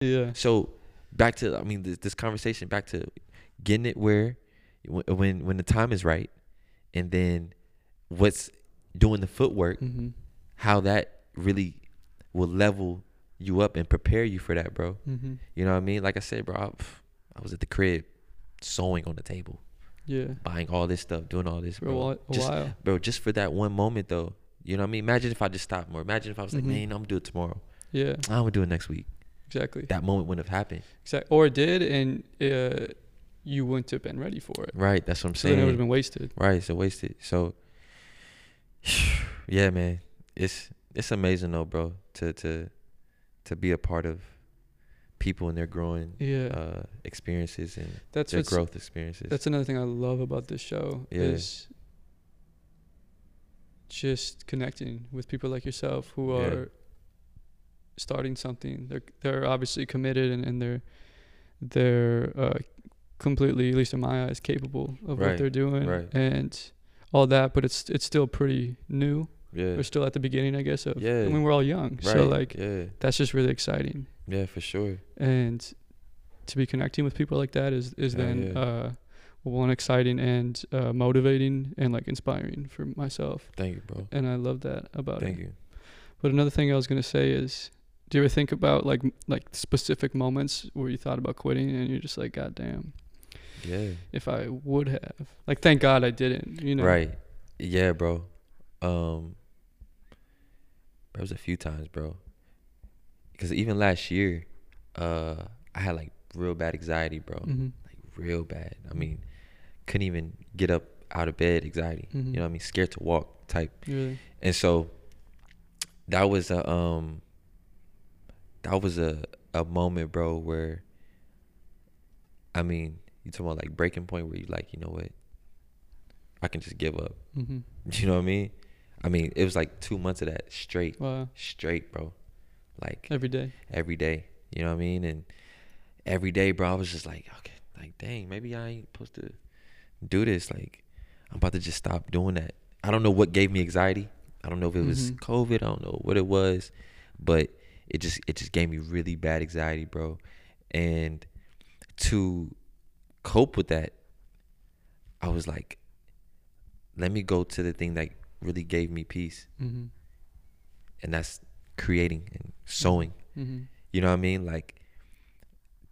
Yeah. So back to I mean this, this conversation back to getting it where when when the time is right, and then what's doing the footwork, Mm-hmm. how that really will level you up and prepare you for that, bro. Mm-hmm. You know what I mean? Like I said, bro, I, I was at the crib, sewing on the table, Yeah. buying all this stuff, doing all this, For a bro. while. Just-. Bro, just for that one moment though. You know what I mean? Imagine if I just stopped more. Imagine if I was like, Mhm. man, I'm gonna do it tomorrow. Yeah. I'm gonna do it next week. Exactly. That moment wouldn't have happened. Exactly. Or it did, and uh, you wouldn't have been ready for it. Right. That's what I'm saying. So it would have been wasted. Right, so wasted. So yeah, man. It's it's amazing though, bro, to to to be a part of people and their growing Yeah. uh experiences and that's their growth experiences. That's another thing I love about this show Yeah. is just connecting with people like yourself who Yeah. are starting something. They're they're obviously committed and, and they're they're uh, completely, at least in my eyes, capable of Right, what they're doing right. and all that. But it's it's still pretty new. yeah. We're still at the beginning, I guess. Of Yeah. I mean, we're all young, Right. so like yeah. that's just really exciting. Yeah, for sure. and to be connecting with people like that is is Hell then yeah. uh one exciting and uh motivating and like inspiring for myself Thank you, bro. and i love that about Thank it Thank you. but another thing i was going to say is do you ever think about like like specific moments where you thought about quitting and you're just like god damn Yeah. if i would have like thank god i didn't you know Right. Yeah, bro. Um there was a few times, bro. Cuz even last year, uh I had like real bad anxiety, bro. hmm Like real bad. I mean, couldn't even get up out of bed anxiety. Mhm. You know what I mean? Scared to walk type. really And so that was a um that was a a moment, bro, where I mean, you talking about like breaking point where you like, you know what? I can just give up. hmm You know what I mean? I mean, it was like two months of that straight, wow straight, bro. Like every day every day. You know what I mean? And every day, bro, I was just like, okay, like dang, maybe I ain't supposed to do this. Like, I'm about to just stop doing that. I don't know what gave me anxiety. I don't know if it was Mhm. COVID. I don't know what it was, but it just it just gave me really bad anxiety, bro. And to cope with that, I was like, let me go to the thing that really gave me peace, hmm and that's creating and sewing. hmm You know what I mean? Like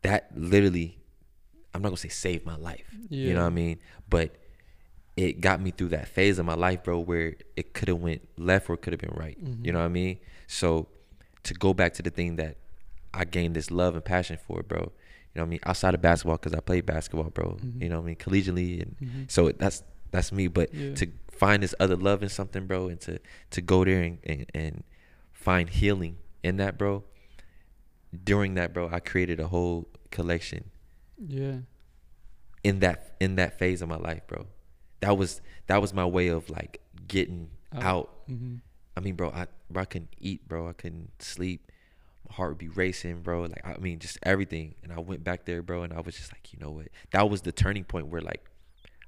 that literally I'm not gonna say saved my life. You know what I mean? But it got me through that phase of my life, bro, where it could have went left or could have been right. Mhm. You know what I mean? So to go back to the thing that I gained this love and passion for, bro. You know what I mean? Outside of basketball, because I played basketball, bro. Mhm. You know what I mean? Collegiately, and Mhm. so that's that's me. But Yeah. to find this other love in something, bro, and to to go there and, and, and find healing in that, bro. During that, bro, I created a whole collection yeah in that in that phase of my life, bro. That was that was my way of like getting Out. out. hmm I mean, bro, I bro, I couldn't eat, bro. I couldn't sleep. My heart would be racing, bro. Like I mean, just everything. And I went back there, bro, and I was just like, you know what? That was the turning point where like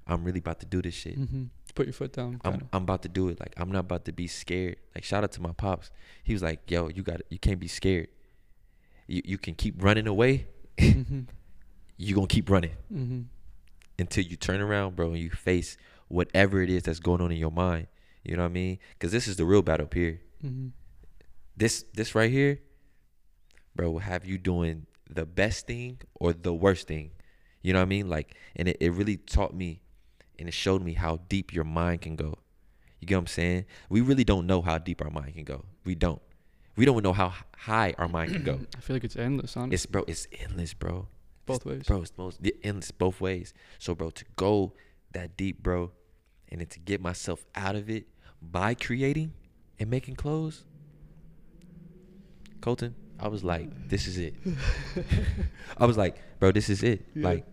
I'm really about to do this shit. hmm put your foot down I'm. I'm about to do it. Like I'm not about to be scared. Like shout out to my pops. He was like, "Yo, you got you can't be scared. You you can keep running away. Mhm. You gonna keep running Mhm. until you turn around, bro, and you face whatever it is that's going on in your mind. You know what I mean? Because this is the real battle up here. Mhm. This this right here, bro, will have you doing the best thing or the worst thing. You know what I mean? Like, and it, it really taught me and it showed me how deep your mind can go. You get what I'm saying? We really don't know how deep our mind can go. We don't. We don't know how high our mind can go. I feel like it's endless, honestly. It's bro, it's endless, bro. Both ways. Bro, it's most the endless both ways. So bro, to go that deep, bro, and then to get myself out of it by creating and making clothes. Kolton, I was like, this is it. I was like, bro, this is it. Yeah. Like,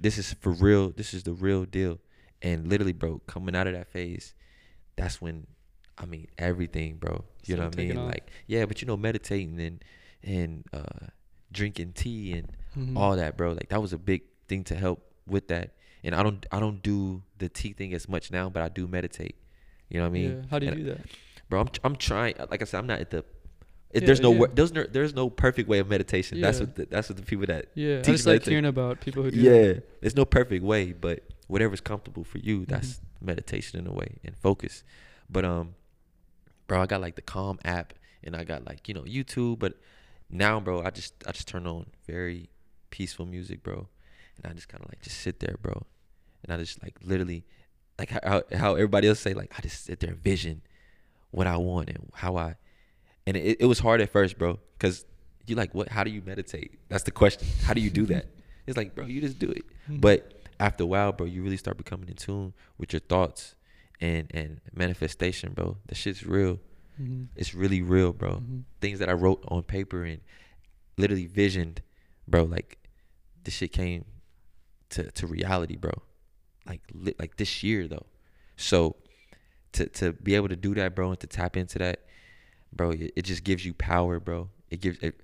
this is for real. This is the real deal. And literally, bro, coming out of that phase, that's when, I mean, everything, bro. You know what I mean? off. Like, yeah, but you know, meditating and and uh, drinking tea and Mhm. all that, bro. Like that was a big thing to help with that. And I don't I don't do the tea thing as much now, but I do meditate. You know what I mean? yeah. How do you And- do that? Bro? I'm I'm trying. Like I said, I'm not at the It, Yeah, there's no yeah. there's no there's no perfect way of meditation. That's what the, that's what the people that Yeah, I just like hearing about people who do. yeah, that. there's no perfect way, but whatever's comfortable for you, that's Mm-hmm. meditation in a way and focus. But um, bro, I got like the Calm app, and I got like you know YouTube. But now, bro, I just I just turn on very peaceful music, bro, and I just kind of like just sit there, bro, and I just like literally, like how how everybody else say, like I just sit there and vision what I want and how I, and it, it was hard at first, bro, because you like what? How do you meditate? That's the question. How do you do that? It's like, bro, you just do it. Mhm. But after a while, bro, you really start becoming in tune with your thoughts and and manifestation, bro. The shit's real. Mhm. It's really real, bro. Mhm. Things that I wrote on paper and literally visioned, bro. Like this shit came to to reality, bro. Like li- like this year though. So to to be able to do that, bro, and to tap into that, bro, it, it just gives you power, bro. It gives it.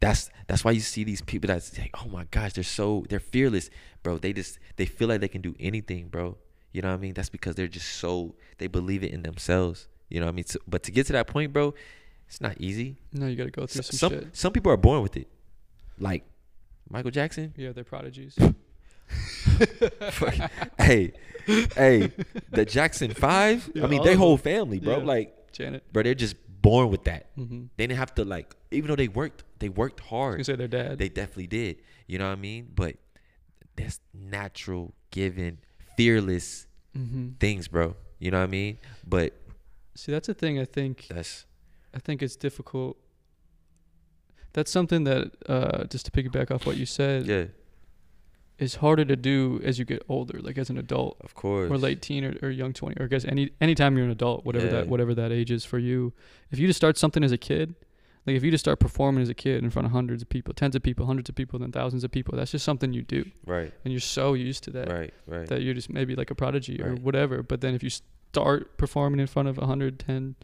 That's that's why you see these people that say, "Oh my gosh, they're so they're fearless, bro." They just they feel like they can do anything, bro. You know what I mean? That's because they're just so they believe it in themselves. You know what I mean? So, but to get to that point, bro, it's not easy. No, you got to go through some, some shit. some people are born with it, like Michael Jackson. Yeah, they're prodigies. Hey, hey, the Jackson Five. Yeah, I mean, their whole family, bro. Yeah. Like, Janet. bro, they're just born with that. Mm-hmm. They didn't have to like, even though they worked, they worked hard. gonna say their dad. They definitely did. You know what I mean? But that's natural, given, fearless mm-hmm. things, bro. You know what I mean? But See, that's a thing. I think. that's I think it's difficult. That's something that, uh, just to piggyback off what you said, yeah, is harder to do as you get older, like as an adult of course. or late teen or, or young twenty, or I guess any anytime you're an adult, whatever that whatever that age is for you. If you just start something as a kid, like if you just start performing as a kid in front of hundreds of people, tens of people, hundreds of people, then thousands of people, that's just something you do, Right, and you're so used to that right, right. that you're just maybe like a prodigy or Right. whatever. But then if you start performing in front of 110,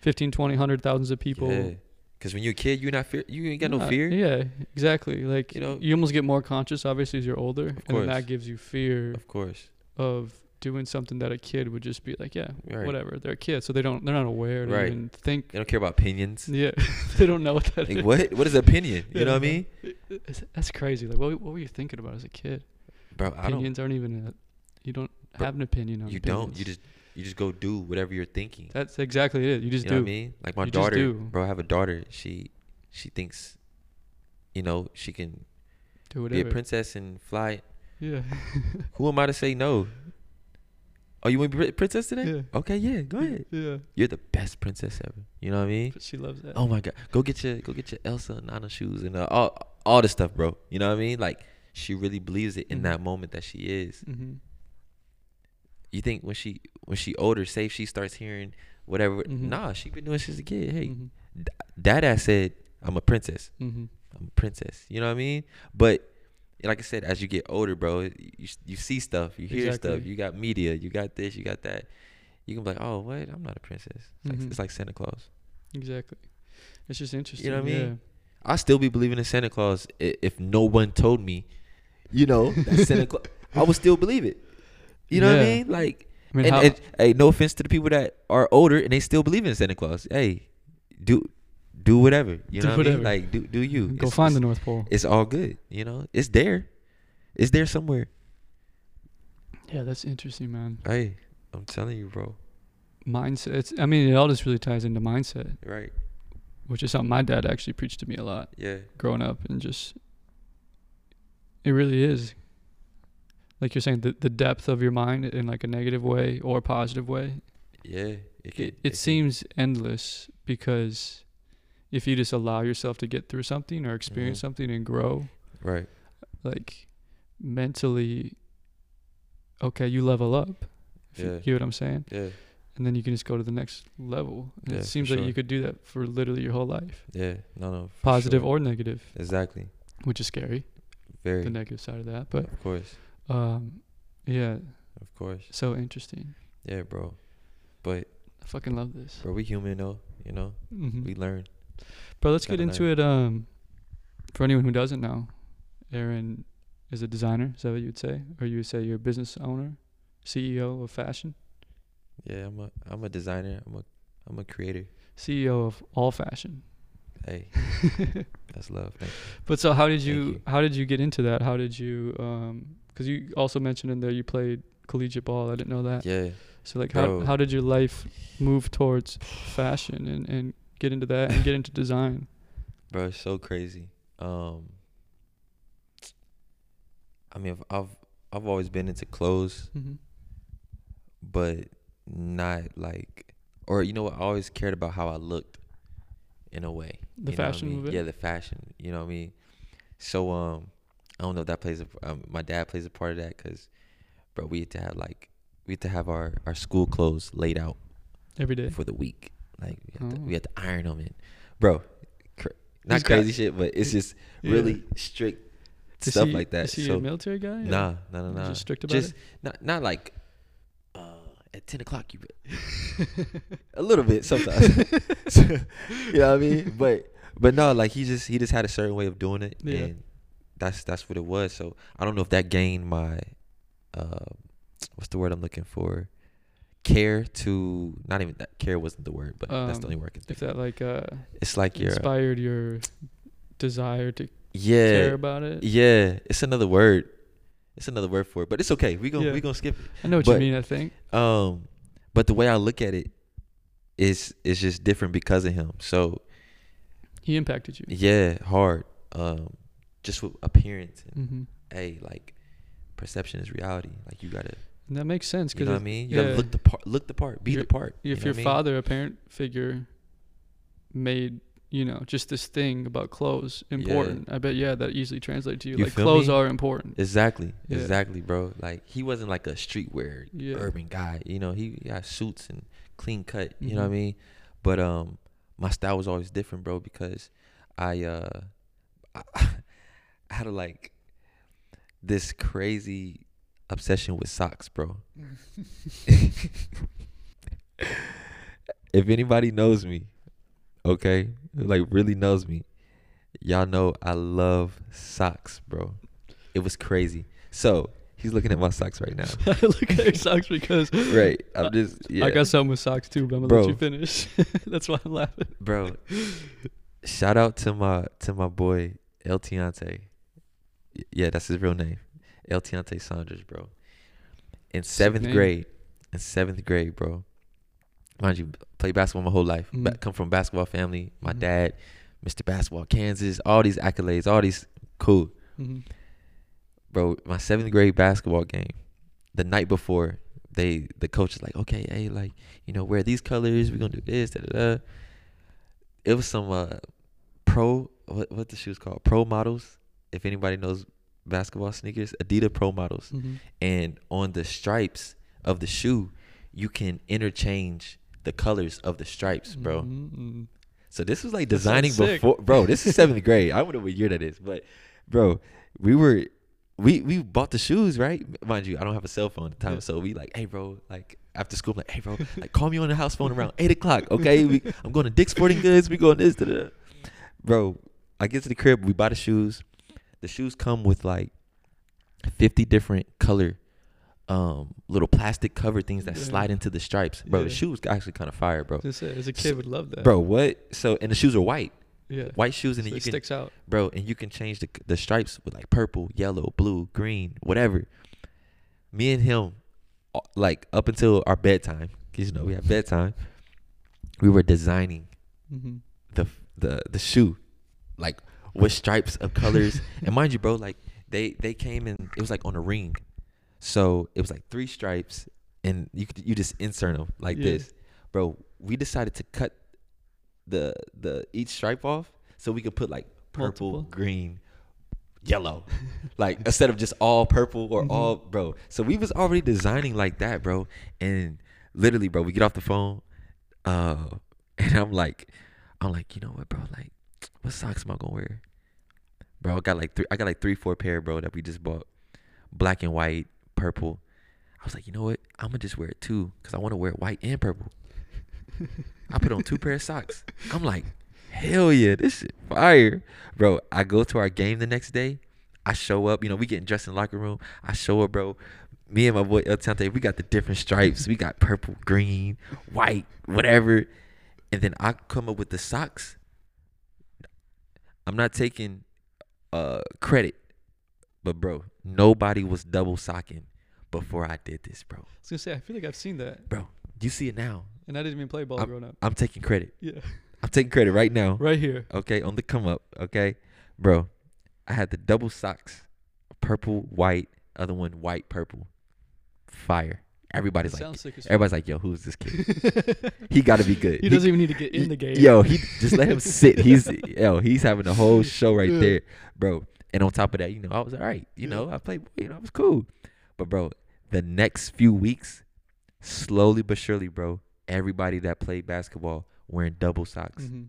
15, 20, 100 thousands of people. Yeah. Cause when you're a kid, you're not fear. You ain't got no fear. Yeah, exactly. Like You know? you almost get more conscious obviously as you're older, and then that gives you fear Of course. of doing something that a kid would just be like, yeah, Right. whatever. They're a kid, so they don't they're not aware to Right. even think. They don't care about opinions. Yeah, they don't know what that is. Like what? What is opinion? You know what I mean, That's crazy. Like, what, what were you thinking about as a kid? bro? Opinions aren't even. A, you don't have an opinion on. You don't. You just you just go do whatever you're thinking. That's exactly it. You just you do. know what I mean? Like my You just daughter, bro. I have a daughter. She she thinks, you know, she can Do be a princess and fly. Yeah. Who am I to say no? Oh, you want to be princess today? Yeah. Okay, yeah, go ahead. Yeah. You're the best princess ever. You know what I mean? But she loves that. Oh my god, go get your go get your Elsa and Anna shoes and uh, all all the stuff, bro. You know what I mean? Like she really believes it in Mhm. that moment that she is. Mm-hmm. You think when she when she older, say if she starts hearing whatever, Mhm. nah, she been doing since a kid. Hey, Mm-hmm. dad said I'm a princess. Mm-hmm. I'm a princess. You know what I mean? But like I said, as you get older, bro, you you see stuff, you hear stuff, you got media, you got this, you got that. You can be like, oh wait, I'm not a princess. It's, like, Mhm. it's like Santa Claus. Exactly. It's just interesting. You know what I mean? I still be believing in Santa Claus i- if no one told me, you know, that Santa Claus. I would still believe it. You know what I mean? Like, I mean, and, how, and- hey, no offense to the people that are older and they still believe in Santa Claus. Hey, do do whatever. You Do know what I mean? Like, do do you? go It's- find the North Pole. It's all good. You know, it's there. It's there somewhere. Yeah, that's interesting, man. Hey, I'm telling you, bro. Mindset. It's, I mean, it all just really ties into mindset, Right? which is something my dad actually preached to me a lot Yeah. growing up, and just it really is. Like you're saying, the the depth of your mind in like a negative way or a positive way. Yeah. It, can- It, can- it seems endless because if you just allow yourself to get through something or experience Mhm. something and grow, right. like mentally, okay, you level up. If Yeah. you get what I'm saying? Yeah. And then you can just go to the next level. And Yeah, it seems like sure. you could do that for literally your whole life, Yeah. No. No. positive sure. or negative, exactly. which is scary. Very. The negative side of that, but of course. Um, yeah, Of course. so interesting. Yeah, bro. But I fucking love this. bro, we human though. You know, hmm we learn. Bro, let's get into it. Um, for anyone who doesn't know, Aaron is a designer. Is that what you would say, or you would say you're a business owner, CEO of fashion, Yeah, I'm a I'm a designer. I'm a I'm a creator. CEO of all fashion. Hey, that's love. But so how did you, you. how did you get into that? How did you um cuz you also mentioned in there you played collegiate ball. I didn't know that. Yeah, So like how Bro. how did your life move towards fashion and and get into that and get into design? bro, it's so crazy. Um, I mean, I've I've, I've always been into clothes, Mhm. but not like, or you know what? I always cared about how I looked, in a way. The you know what I fashion mean? movement? Yeah, the fashion. You know what I mean? So um, I don't know if that plays a. Um, my dad plays a part of that because, bro, we had to have like we had to have our our school clothes laid out Every day. for the week. Like we had, to, Oh. we had to iron them in, bro. Cr- not He's got- crazy shit, but it's just Yeah. really strict Is stuff he- like that. Is he so a military guy? or nah, nah, nah, nah. Just strict about just not not like uh, at ten o'clock. You a little bit sometimes. you know what I mean? But but no, like he just he just had a certain way of doing it, Yeah. and that's that's what it was. So I don't know if that gained my uh, what's the word I'm looking for? Care to not even that care wasn't the word, but that's the Um, only word I can If think. that like uh It's like your inspired your desire to yeah care about it. yeah. It's another word. It's another word for it, but it's okay. We gonna Yeah. we gonna skip it. I know what you mean. I think. Um, but the way I look at it is is just different because of him. So He impacted you. yeah, hard. Um, just with appearance. And, hmm Hey, like perception is reality. Like you gotta, And that makes sense you know what I mean. You gotta look the part, look the part, be Your- the part. you if know your I mean? father, a parent figure, made you know just this thing about clothes important, I bet yeah that easily translated to you. You like clothes me? are important. Exactly, Yeah. exactly, bro. Like he wasn't like a streetwear Yeah. urban guy. You know, he got suits and clean cut. You know what I Mhm. mean? But um, my style was always different, bro, because I uh, I, I had a like this crazy obsession with socks, bro. if anybody knows me, okay, like really knows me, y'all know I love socks, bro. It was crazy. So he's looking at my socks right now. I look at your socks because right. I'm just yeah. I got something with socks too, but I'm gonna Bro. let you finish. That's why I'm laughing. bro. Shout out to my to my boy El Tiante. Yeah, that's his real name. El Tiante Saunders, bro. In seventh grade, in seventh grade, bro. Mind you, played basketball my whole life. Ba- Mhm. come from a basketball family. My Mhm. dad, Mr. Basketball Kansas, all these accolades, all these cool. hmm bro, my seventh grade basketball game, the night before, they the coach is like, okay, hey, like, you know, wear these colors, we're gonna do this, da da da. It was some uh pro what what the shoes called? Pro models. If anybody knows basketball sneakers, Adidas Pro models. hmm And on the stripes of the shoe, you can interchange the colors of the stripes, bro. Mhm. So this was like designing before, bro. This is seventh grade. I don't what year that is, but bro, we were we we bought the shoes, right? Mind you, I don't have a cell phone at the time, Yeah. so we like, hey, bro, like after school, I'm like, hey, bro, like call me on the house phone around eight o'clock, okay? We, I'm going to Dick's Sporting Goods. We going this, da. da. bro. I get to the crib, we buy the shoes. The shoes come with like fifty different color. Um, little plastic cover things that Yeah. slide into the stripes, bro. The shoes actually kind of fire, bro. As a kid, would love that, Bro, what? So and the shoes are white, Yeah, white shoes, and so you it can, sticks out. bro, and you can change the the stripes with like purple, yellow, blue, green, whatever. Me and him, uh, like up until our bedtime, cause you know we have bedtime, we were designing hmm the the the shoe, like with stripes of colors. and mind you, bro, like they they came in, it was like on a ring, so it was like three stripes, and you could you just insert them like Yeah. this, bro. We decided to cut the the each stripe off so we could put like purple, Multiple. green, yellow, like instead of just all purple or Mhm. all bro. So we was already designing like that, bro. And literally, bro, we get off the phone, uh, and I'm like, I'm like, you know what, bro? Like, what socks am I gonna wear? Bro, I got like three. I got like three, four pair, bro, that we just bought, black and white, purple. I was like, you know what? I'm gonna just wear it too, cause I want to wear white and purple. I put on two pair of socks. I'm like, hell yeah, this shit fire, bro. I go to our game the next day. I show up. You know, we getting dressed in locker room. I show up, bro. Me and my boy El Tante, we got the different stripes. We got purple, green, white, whatever. And then I come up with the socks. I'm not taking uh credit, but bro, nobody was double socking before I did this, bro. I was gonna say I feel like I've seen that, bro. You see it now. and I didn't even play ball growing up. I'm taking credit. Yeah, I'm taking credit right now. right here. Okay, on the come up. Okay, bro, I had the double socks, purple, white, other one white, purple, fire. Everybody's like, sounds sick as fuck. everybody's like, yo, who's this kid? He got to be good. he doesn't even need to get in the game. Yo, he just let him sit. He's yo, he's having a whole show right Yeah. there, bro. And on top of that, you know, I was all right. You know, I played. You know, I was cool. But bro, the next few weeks, slowly but surely, bro, everybody that played basketball wearing double socks, Mhm.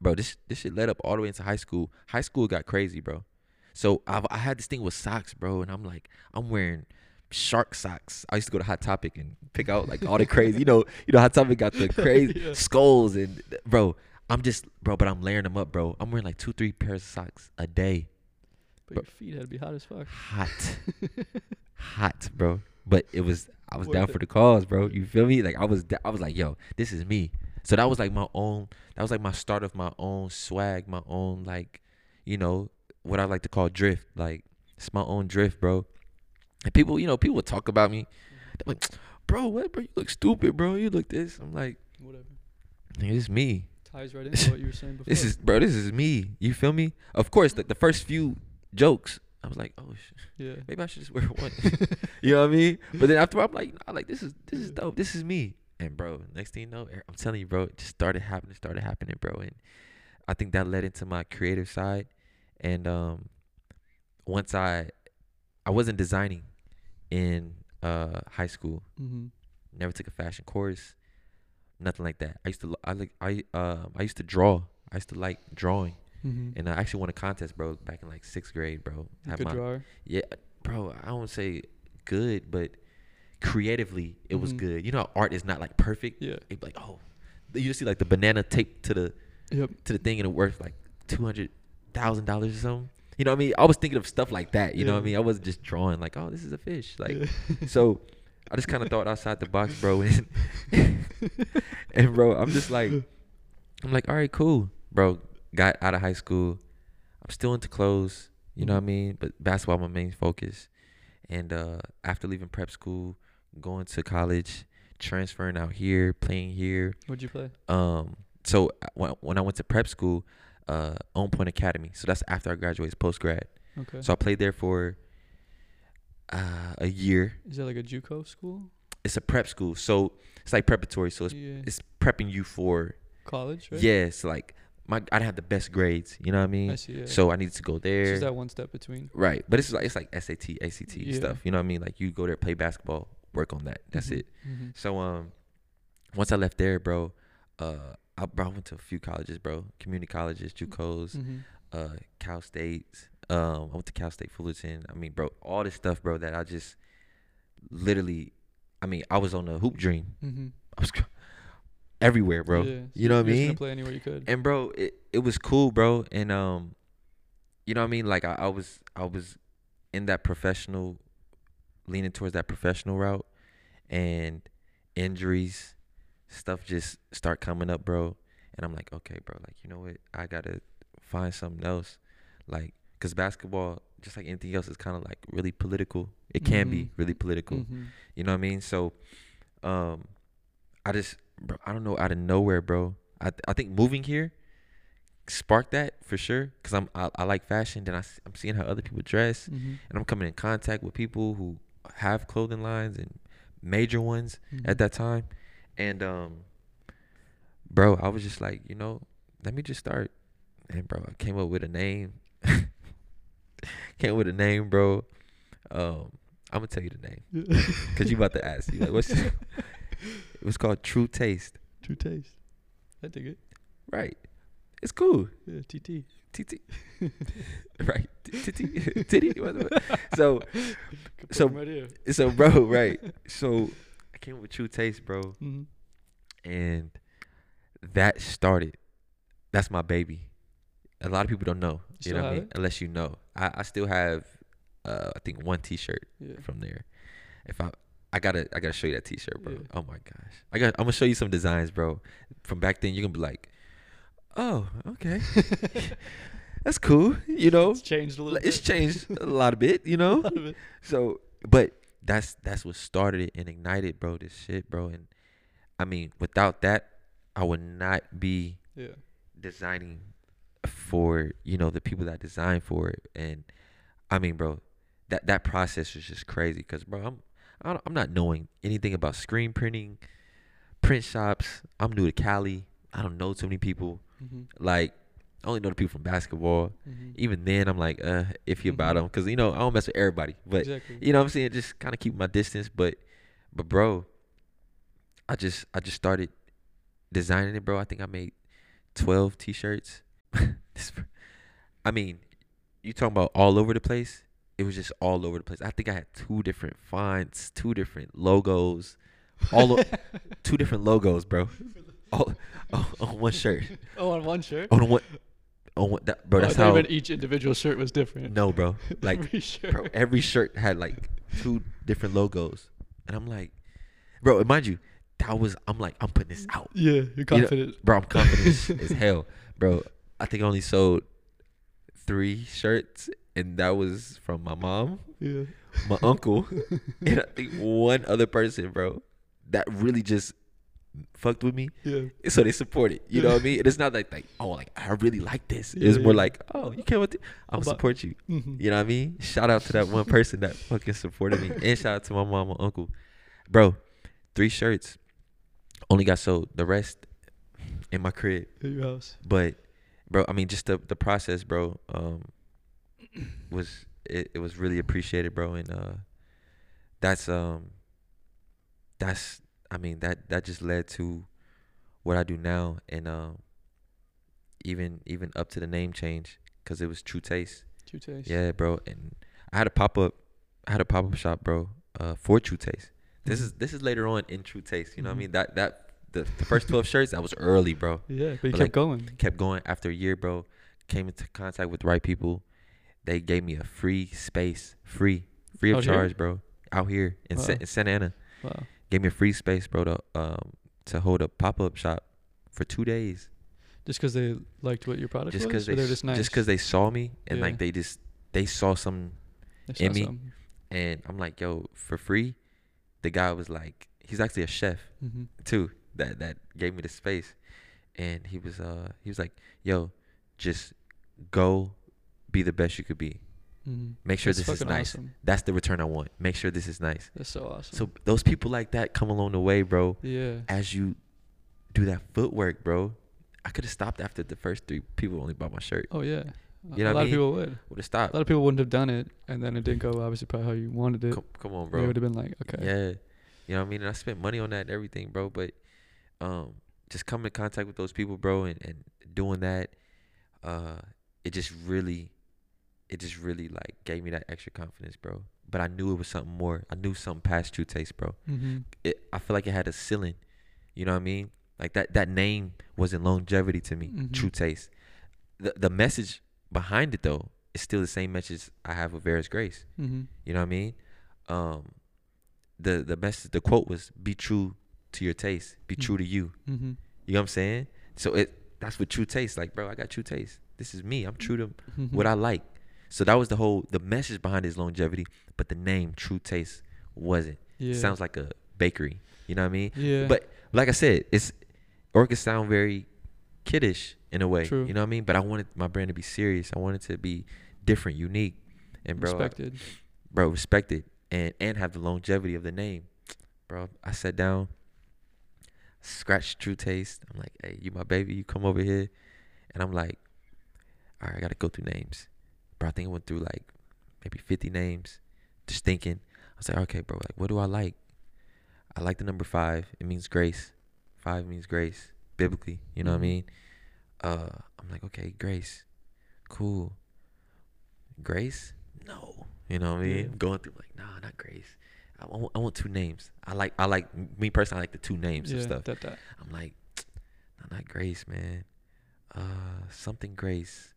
bro. This this shit led up all the way into high school. High school got crazy, bro. So I've, I had this thing with socks, bro, and I'm like, I'm wearing shark socks. I used to go to Hot Topic and pick out like all the crazy, you know, you know, Hot Topic got the crazy Yeah. skulls and bro. I'm just bro, but I'm layering them up, bro. I'm wearing like two, three pairs of socks a day. But your feet had to be hot as fuck. Hot, hot, bro. But it was I was Worth down it. for the cause, bro. You feel me? Like I was, I was like, yo, this is me. So that was like my own. That was like my start of my own swag, my own like, you know, what I like to call drift. Like it's my own drift, bro. And people, you know, people would talk about me. They're like, bro, what, bro? You look stupid, bro. You look this. I'm like, Whatever. "Nigga, it's me. Ties right into what you were saying before. This is, bro. This is me. You feel me? Of course, like the first few jokes, I was like, oh, sh- yeah. maybe I should just wear one. you know what I mean? But then after I'm like, nah, like this is this is dope. This is me. And bro, next thing you know, er, I'm telling you, bro, it just started happening, started happening, bro. And I think that led into my creative side. And um, once I, I wasn't designing in uh high school. Mm-hmm. Never took a fashion course. Nothing like that. I used to I like I um I used to draw. I used to like drawing, Mm-hmm. and I actually won a contest, bro, back in like sixth grade, bro. Had Good my- drawer. yeah, bro. I don't say good, but creatively it was Mhm. good. You know, how art is not like perfect. Yeah. It'd be like, oh, you just see like the banana taped to the Yep. to the thing and it worth like two hundred thousand dollars or something. You know what I mean? I was thinking of stuff like that. You know what I mean? I wasn't just drawing like, oh, this is a fish. Like, Yeah. so I just kind of thought outside the box, bro. And, and bro, I'm just like, I'm like, all right, cool, bro. Got out of high school. I'm still into clothes. You know what I mean? But basketball my main focus. And uh, after leaving prep school, going to college, transferring out here, playing here. What'd you play? Um, so uh, when when I went to prep school, uh, On Point Academy. So that's after I graduated, post grad. Okay. So I played there for uh, a year. Is that like a JUCO school? It's a prep school, so it's like preparatory. So it's yeah. it's prepping you for College, right? yeah. It's like my I didn't have the best grades. You know what I mean? I see. Yeah. So I needed to go there. just that one step between. Right, but it's like it's like SAT, ACT Yeah. stuff. You know what I mean? Like you go there, play basketball, work on that. That's Mhm. it. Mm-hmm. So um, once I left there, bro, uh, I, bro, I went to a few colleges, bro, community colleges, JUCOs, Mm-hmm. uh, Cal State. Um, I went to Cal State Fullerton. I mean, bro, all this stuff, bro, that I just literally, I mean, I was on a hoop dream. Mm-hmm. I was everywhere, bro. Yeah. You know what I mean? play anywhere you could. And bro, it, it was cool, bro. And um, you know what I mean? Like I, I was I was in that professional, leaning towards that professional route, and injuries, stuff just start coming up, bro. And I'm like, okay, bro, like you know what? I gotta find something else, like, cause basketball, just like anything else, is kind of like really political. It can be Mhm. really political. Mm-hmm. You know what I mean? So, um, I just, bro, I don't know, out of nowhere, bro. I I think moving here sparked that for sure, cause I'm I, I like fashion. Then I'm seeing how other people dress, Mm-hmm. and I'm coming in contact with people who have clothing lines and major ones Mm-hmm. at that time, and um, bro, I was just like, you know, let me just start, and bro, I came up with a name. came up with a name, bro. Um, I'm gonna tell you the name. Cause you about to ask. You like, what's it was called True Taste. True taste. I dig it. Right. It's cool. Yeah. TT. TT. right. TT. Titty. So So- right here. so bro, right. So Came with True Taste, bro. Mm-hmm. And that started. That's my baby. A lot of people don't know. You You, know what I mean? Unless you know. I, I still have uh I think one t shirt Yeah. from there. If I I gotta I gotta show you that t shirt, bro. Yeah. Oh my gosh. I got I'm gonna show you some designs, bro. From back then you're gonna be like, oh, okay, that's cool. You know, It's changed a little. it's bit. changed a lot of bit. You A know, lot of it. so but that's that's what started it and ignited, bro. This shit, bro. And I mean, without that, I would not be Yeah. designing for you know the people that design for it and i mean bro that that process was just crazy because bro i'm I don't- i'm not knowing anything about screen printing print shops i'm new to cali i don't know too many people Mhm. like i only know the people from basketball. Mhm. even then i'm like uh iffy about them because you know i don't mess with everybody but exactly. you know what i'm saying? Just kind of keep my distance but but bro i just i just started designing it bro. I think i made 12 t-shirts. I mean you talking about all over the place? It was just all over the place. I think i had two different fonts two different logos all o- two different logos bro. All, on, on one shirt. Oh, on one shirt. on one one that, bro that's how each individual shirt was different. no bro like Every shirt. bro, every shirt had like two different logos, and I'm like, bro, mind you, that was I'm like I'm putting this out, yeah, you're confident. bro. I'm confident as, as hell, bro. I think I only sold three shirts, and that was from my mom, yeah. my uncle, and I think one other person, bro, that really just fucked with me. Yeah. So they support it. You know what I mean? And it's not like like oh like I really like this. Yeah, it's more like oh you came with it. I'm About- gonna support you. Mhm. You know what I mean? Shout out to that one person that fucking supported me. And shout out to my mom and uncle. Bro, three shirts. Only got sold. The rest in my crib. At your house. But bro, I mean just the the process, bro, um was it, it was really appreciated, bro. And uh that's um that's I mean that that just led to what I do now and um even even up to the name change because it was True Taste. True taste. Yeah, bro. And I had a pop up. I had a pop up shop, bro. Uh, for True Taste. This is this is later on in True Taste. You know what I Mhm. mean? That that the, the first twelve shirts that was early, bro. Yeah, but you But, kept like, going. Kept going after a year, bro. Came into contact with the right people. They gave me a free space, free, free of Out here? charge, bro. Out here in, Sa- in Santa Ana, Wow. Gave me a free space, bro, to um to hold a pop up shop for two days. Just because they liked what your product Just was, they they're just nice. just because they saw me and Yeah. like they just they saw some in me. something. and I'm like, yo, for free. The guy was like, he's actually a chef Mhm. too. That that gave me the space, and he was uh he was like, yo, just go, be the best you could be. Mhm. Make sure That's this is nice. Awesome. That's the return I want. Make sure this is nice. That's so awesome. So those people like that come along the way, bro. yeah. As you do that footwork, bro. I could have stopped after the first three people only bought my shirt. Oh yeah. A- You know a what I lot of people would. Would have stopped. A lot of people wouldn't have done it, and then it didn't go obviously probably how you wanted it. Come, come on, bro. would have been like, okay. Yeah. You know what I mean? And I spent money on that and everything, bro. But um just coming in contact with those people, bro, and, and doing that, uh, it just really it just really like gave me that extra confidence, bro. But I knew it was something more. I knew something past true taste, bro. Mm-hmm. It I feel like it had a ceiling. You know what I mean? Like that that name wasn't longevity to me. Mhm. True taste. The the message behind it though is still the same message I have with Verus Grace. Mm-hmm. You know what I mean? Um, the the message, the quote was, "Be true to your taste. Be Mm. true to you." Mm-hmm. You know what I'm saying? So it that's what true taste. Like, bro, I got true taste. This is me. I'm true to Mm-hmm. what I like. So that was the whole the message behind his longevity, but the name True Taste wasn't. yeah. Sounds like a bakery. You know what I mean? Yeah. But like I said, it's or it could sound very kiddish in a way. True. You know what I mean? But I wanted my brand to be serious. I wanted to be different, unique, and bro, I- respected. bro, respected and and have the longevity of the name, bro. I sat down, scratched True Taste. I'm like, hey, you my baby, you come over here, and I'm like, all right, I gotta go through names, bro. I think I went through like maybe 50 names, just thinking. I was like, okay, bro, like what do I like? I like the number five. It means grace. Five means grace biblically. You know what I Mhm. mean? Uh, I'm like, okay, grace, cool. Grace? No. You know what I mean? Yeah. I'm going through like, nah, not Grace. I want, I want two names. I like, I like me personally. I like the two names yeah. and stuff. That that. I'm like, nah, not Grace, man. Uh, something Grace.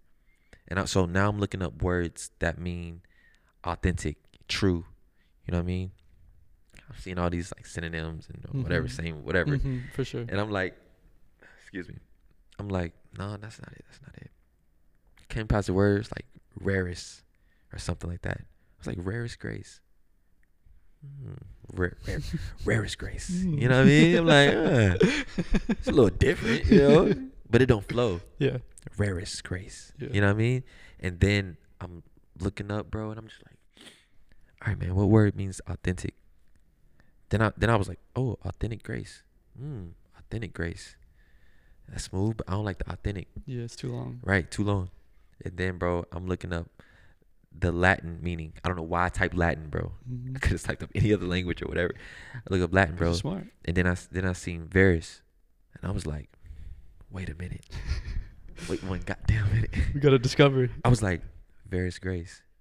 And I, so now I'm looking up words that mean authentic, true. You know what I mean? I've seen all these like synonyms and whatever, Mhm. same whatever. Mhm, for sure. And I'm like, excuse me. I'm like, No, that's not it. That's not it. Came past the words like rarest or something like that. I was like rarest grace. Hmm, rare, rare, rarest grace. You know what I mean? I'm like, uh, it's a little different, you know, but it don't flow. Yeah. Rarest grace. Yeah. You know what I mean? And then I'm looking up, bro, and I'm just like, all right, man, what word means authentic? Then I then I was like, oh, authentic grace. Hmm, authentic grace. That's smooth, but I don't like the authentic. Yeah, it's too long. Right, too long. And then, bro, I'm looking up the Latin meaning. I don't know why I typed Latin, bro. I Mm-hmm. could have typed up any other language or whatever. I look up Latin, bro, Smart. and then I then I seen Verus, and I was like, wait a minute, wait one goddamn minute. We got a discovery. I was like, Verus Grace.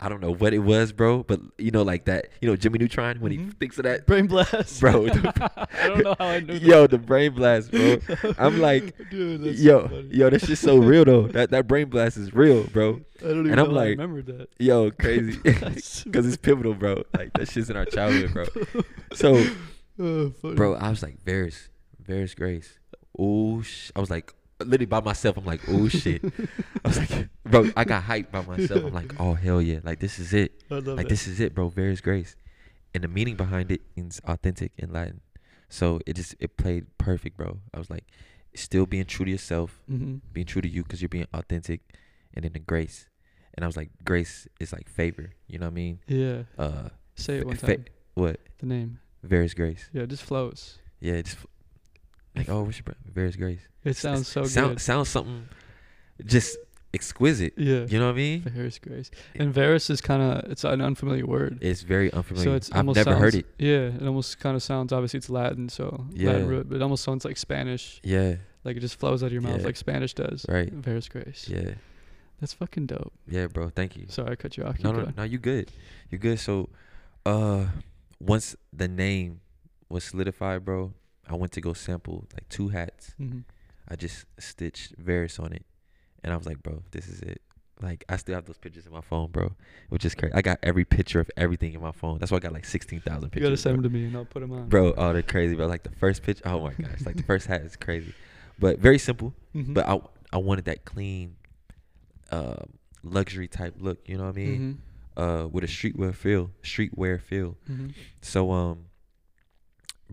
I don't know what it was, bro, but you know, like that, you know, Jimmy Neutron when he Mhm. thinks of that, Brain blast. Bro, I don't know how I knew yo, the brain blast, bro. I'm like. Dude, yo, so funny. yo, that's just so real though. That that brain blast is real, bro. I don't even and I'm how I like, remembered that. Yo, crazy, because it's pivotal, bro. Like that shit's in our childhood, bro. So, Oh, bro, I was like, Verus, Verus Grace. Oh, sh-. I was like, literally by myself. I'm like, oh shit. I was like, bro, I got hyped by myself. I'm like, oh hell yeah, like this is it. I Like that. this is it, bro. Verus grace, and the meaning behind it means authentic in Latin. So it just it played perfect, bro. I was like, still being true to yourself, Mm-hmm. being true to you because you're being authentic, and then the grace. And I was like, grace is like favor. You know what I mean? Yeah. Uh, Say it one fa- time. what? The name. Verus grace. Yeah, it just flows. Yeah, just f- like oh, what's your bro- Verus grace? It sounds so sound, good. Sounds something just exquisite. Yeah. You know what I mean? Verus Grace. And Verus is kind of it's an unfamiliar word. It's very unfamiliar. So it's I've almost never heard it. Yeah, it almost kind of sounds. Obviously, it's Latin, so Yeah. Latin root, but it almost sounds like Spanish. Yeah, Like it just flows out of your mouth Yeah. like Spanish does. Right. Verus Grace. yeah, That's fucking dope. yeah, bro. Thank you. Sorry, I cut you off. No, no, going. no, you good. You good. So, uh, once the name was solidified, bro, I went to go sample like two hats. Mm-hmm. I just stitched Verus on it, and I was like, bro, this is it. Like, I still have those pictures in my phone, bro, which is crazy. I got every picture of everything in my phone. That's why I got like sixteen thousand pictures. You gotta send them to me and I'll put them on. Bro, oh, they're crazy, bro. Like the first picture, oh my gosh, like the first hat is crazy, but very simple. Mhm. But I, I wanted that clean, uh, luxury type look. You know what I mean? Mhm. uh with a streetwear feel, streetwear feel. Mhm. So um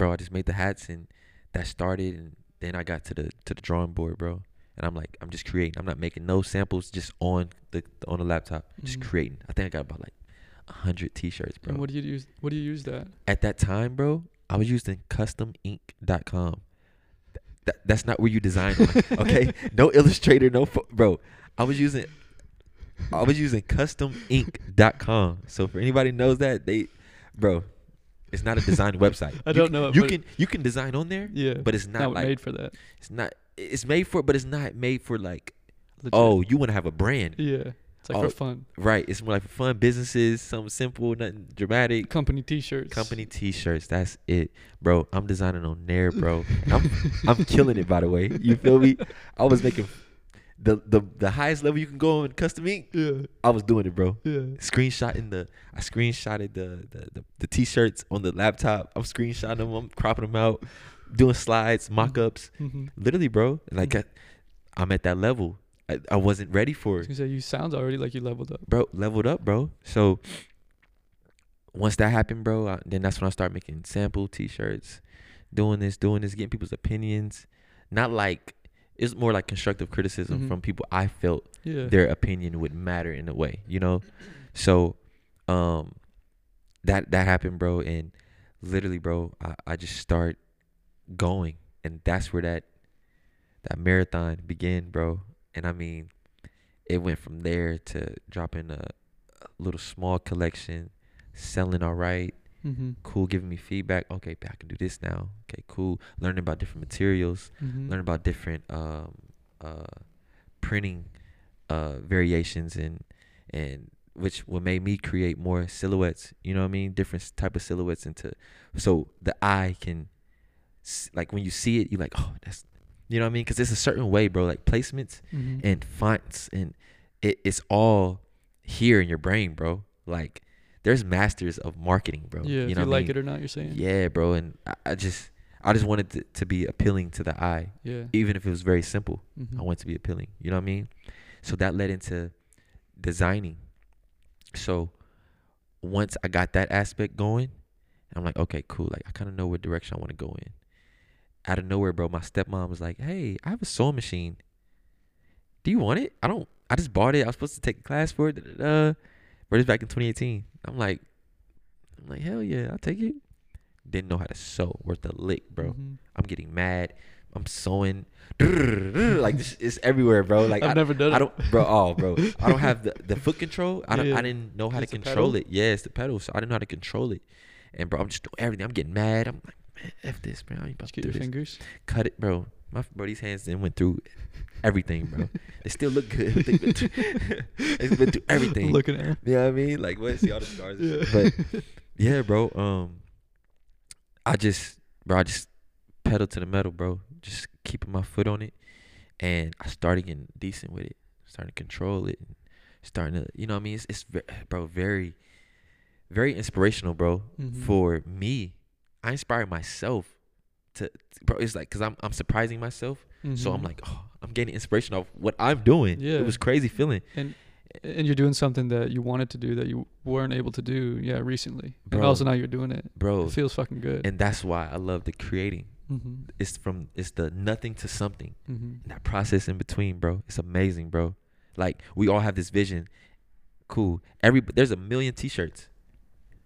bro, I just made the hats and that started and then I got to the to the drawing board, bro. And I'm like I'm just creating. I'm not making no samples just on the on the laptop. Just Mhm. creating. I think I got about like hundred t-shirts, bro. And what do you use? What do you use that? At that time, bro, I was using customink.com. Th- That, that's not where you design on, okay? no illustrator, no fo- bro. I was using I was using customink.com. So for anybody knows that, they bro, it's not a design website. I You don't can- know it, You can you can design on there, Yeah, but it's not, not like made for that. it's not it's made for but it's not made for like Legit. oh, you want to have a brand. yeah, it's like Oh, for fun. Right. It's more like for fun businesses, something simple, nothing dramatic. Company T-shirts. Company T-shirts. That's it, bro. I'm designing on there, bro. I'm I'm killing it, by the way. You feel me? I was making the the the highest level you can go on custom ink. Yeah, I was doing it, bro. yeah. Screenshotting the I screenshotted the the, the, the T-shirts on the laptop. I'm screenshotting them. I'm cropping them out, doing slides, mock-ups. Mm-hmm. Literally, bro. Like I, I'm at that level. I, I wasn't ready for it was gonna you sound already like you leveled up. bro, leveled up, bro. So once that happened, bro, I, then that's when I start making sample T-shirts, doing this, doing this, getting people's opinions. Not like it's more like constructive criticism Mhm. from people I felt Yeah. their opinion would matter in a way, you know. So, um, that that happened, bro, and literally, bro, I, I just start going, and that's where that that marathon began, bro. And I mean, it went from there to dropping a, a little small collection, selling all right, Mm-hmm. cool, giving me feedback. Okay, I can do this now. Okay, cool. Learning about different materials, Mm-hmm. learn about different um, uh, printing uh, variations and and which what made me create more silhouettes. You know what I mean? Different type of silhouettes into so the eye can like when you see it, you're like oh that's you know what I mean? Because it's a certain way, bro. Like placements Mm-hmm. and fonts and it, it's all here in your brain, bro. Like there's masters of marketing, bro. yeah, you if know you what I like mean? it or not, you're saying. Yeah, bro. And I, I just I just wanted to, to be appealing to the eye, Yeah. even if it was very simple. Mhm. I want to be appealing. You know what I mean? So that led into designing. So once I got that aspect going, I'm like, okay, cool. Like I kind of know what direction I want to go in. Out of nowhere, bro, my stepmom was like, "Hey, I have a sewing machine. Do you want it? I don't. I just bought it. I was supposed to take a class for it. Da, da, da. But it's back in 2018. I'm like, I'm like, hell yeah, I'll take it. Didn't know how to sew worth a lick, bro. Mhm. I'm getting mad. I'm sewing. like this is everywhere, bro. Like I've I, never done I don't, bro. Oh, bro. I don't have the, the foot control. I don't. Yeah. I didn't know how It's to control it. Yeah, it's the pedal. So I didn't know how to control it. And bro, I'm just doing everything. I'm getting mad. I'm like, f this, bro. I ain't about Just to get your this. fingers. Cut it, bro. My bro, these hands then went through everything, bro. they still look good. They've been through, been through everything. Looking at him. You know what I mean? Like, what? See all the scars. and Yeah. shit. But yeah, bro. Um, I just, bro, I just pedal to the metal, bro. Just keeping my foot on it, and I started getting decent with it. Starting to control it, and starting to, you know, what I mean, it's, it's, bro, very, very inspirational, bro. Mhm. For me, I inspire myself to, bro. It's like, cause I'm, I'm surprising myself, so I'm Mhm. like, oh, I'm getting inspiration off what I'm doing. Yeah. it was crazy feeling, and and you're doing something that you wanted to do that you weren't able to do, yeah, recently. And Bro. also now you're doing it. bro. It feels fucking good. And that's why I love the creating. mm-hmm. it's from it's the nothing to something Mm-hmm. that process in between bro it's amazing bro like we all have this vision cool every there's a million t-shirts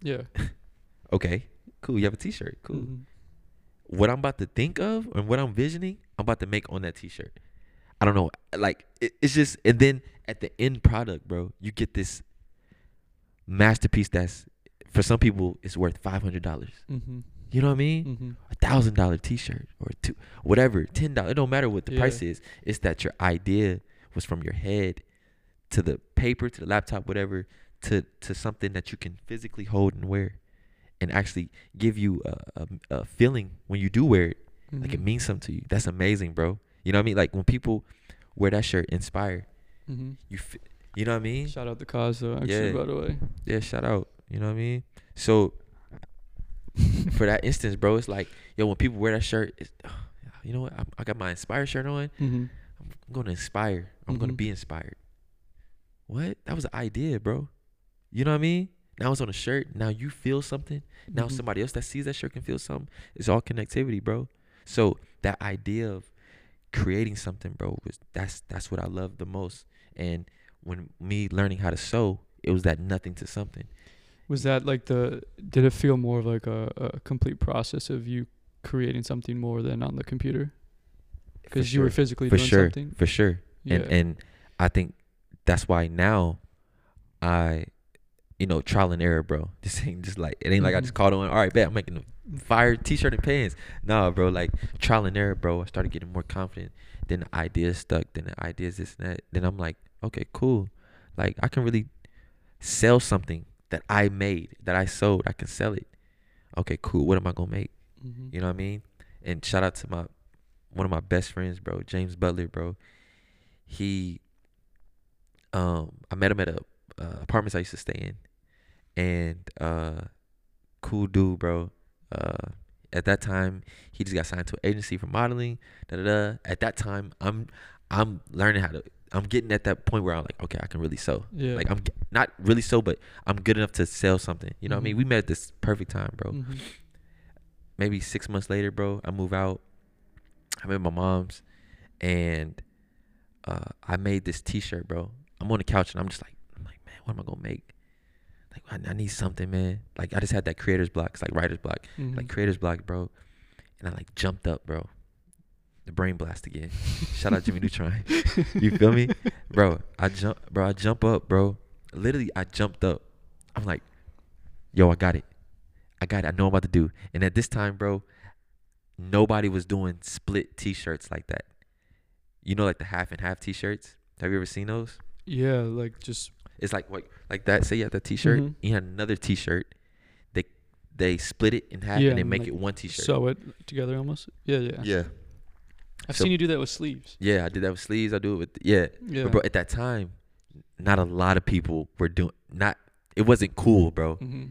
Yeah. okay cool. You have a t-shirt. Cool. Mhm. what i'm about to think of and what i'm visioning i'm about to make on that t-shirt. I don't know. Like it, it's just and then at the end product bro you get this masterpiece that's for some people it's worth $500 Mm-hmm. you know what i mean? Mm-hmm. a thousand dollar t-shirt or two whatever ten dollars it don't matter what the Yeah. price is. It's that your idea was from your head to the paper to the laptop whatever to to something that you can physically hold and wear and actually give you a, a, a feeling when you do wear it like it Mhm. means something to you that's amazing bro you know what i mean like when people wear that shirt inspired Mm-hmm. you f- you know what i mean Shout out the cause though. Actually, Yeah. by the way. yeah shout out you know what i mean so for that instance bro it's like yo when people wear that shirt it's, you know what I, I got my inspired shirt on Mm-hmm. I'm to inspire. I'm to Mhm. be inspired. What? That was an idea, bro. You know what I mean? Now it's on a shirt. Now you feel something. Now Mhm. somebody else that sees that shirt can feel something. It's all connectivity, bro. So that idea of creating something, bro, was that's that's what I love the most. And when me learning how to sew, it was that nothing to something. Was that like the? Did it feel more of like a, a complete process of you creating something more than on the computer? Because you were physically for doing sure, something. for sure. Yeah. and and I think that's why now I you know trial and error bro. This ain't just like it ain't like I just Mhm. called on all right bet I'm making a fire t-shirt and pants. Nah bro like trial and error bro. I started getting more confident. Then the ideas stuck then the ideas this and that. Then I'm like okay cool. Like I can really sell something that I made that I sold. I can sell it. Okay cool. What am I gonna make? Mhm. you know what I mean? And shout out to my one of my best friends, bro, James Butler, bro. He um I met him at a uh, apartments I used to stay in. And uh cool dude, bro. Uh at that time he just got signed to an agency for modeling. Da da da. At that time I'm I'm learning how to I'm getting at that point where I'm like, okay, I can really sew. Yeah. Like I'm not really so, but I'm good enough to sell something. You know what I mean? Mhm. We met at this perfect time, bro Mhm. maybe six months later, bro, I move out. I'm at my mom's, and uh, I made this T-shirt, bro. I'm on the couch and I'm just like, I'm like, man, what am I gonna make? Like, I, I need something, man. Like, I just had that creator's block. It's like writer's block, like Mhm. creator's block, bro. And I like jumped up, bro. The brain blast again. Shout out Jimmy Neutron. you feel me, bro? I jump, bro. I jump up, bro. Literally, I jumped up. I'm like, yo, I got it. I got it. I know what I'm about to do. And at this time, bro, nobody was doing split T-shirts like that. You know, like the half and half T-shirts. Have you ever seen those? Yeah, like just It's like like like that. Say you have that T-shirt, Mhm. you had another T-shirt. They they split it in half Yeah, and they make like, it one T-shirt. sew it together almost. Yeah, yeah. yeah, I've So- seen you do that with sleeves. yeah. I did that with sleeves. I do it with yeah. Yeah. But bro, at that time, not a lot of people were doing. Not it wasn't cool, bro. hmm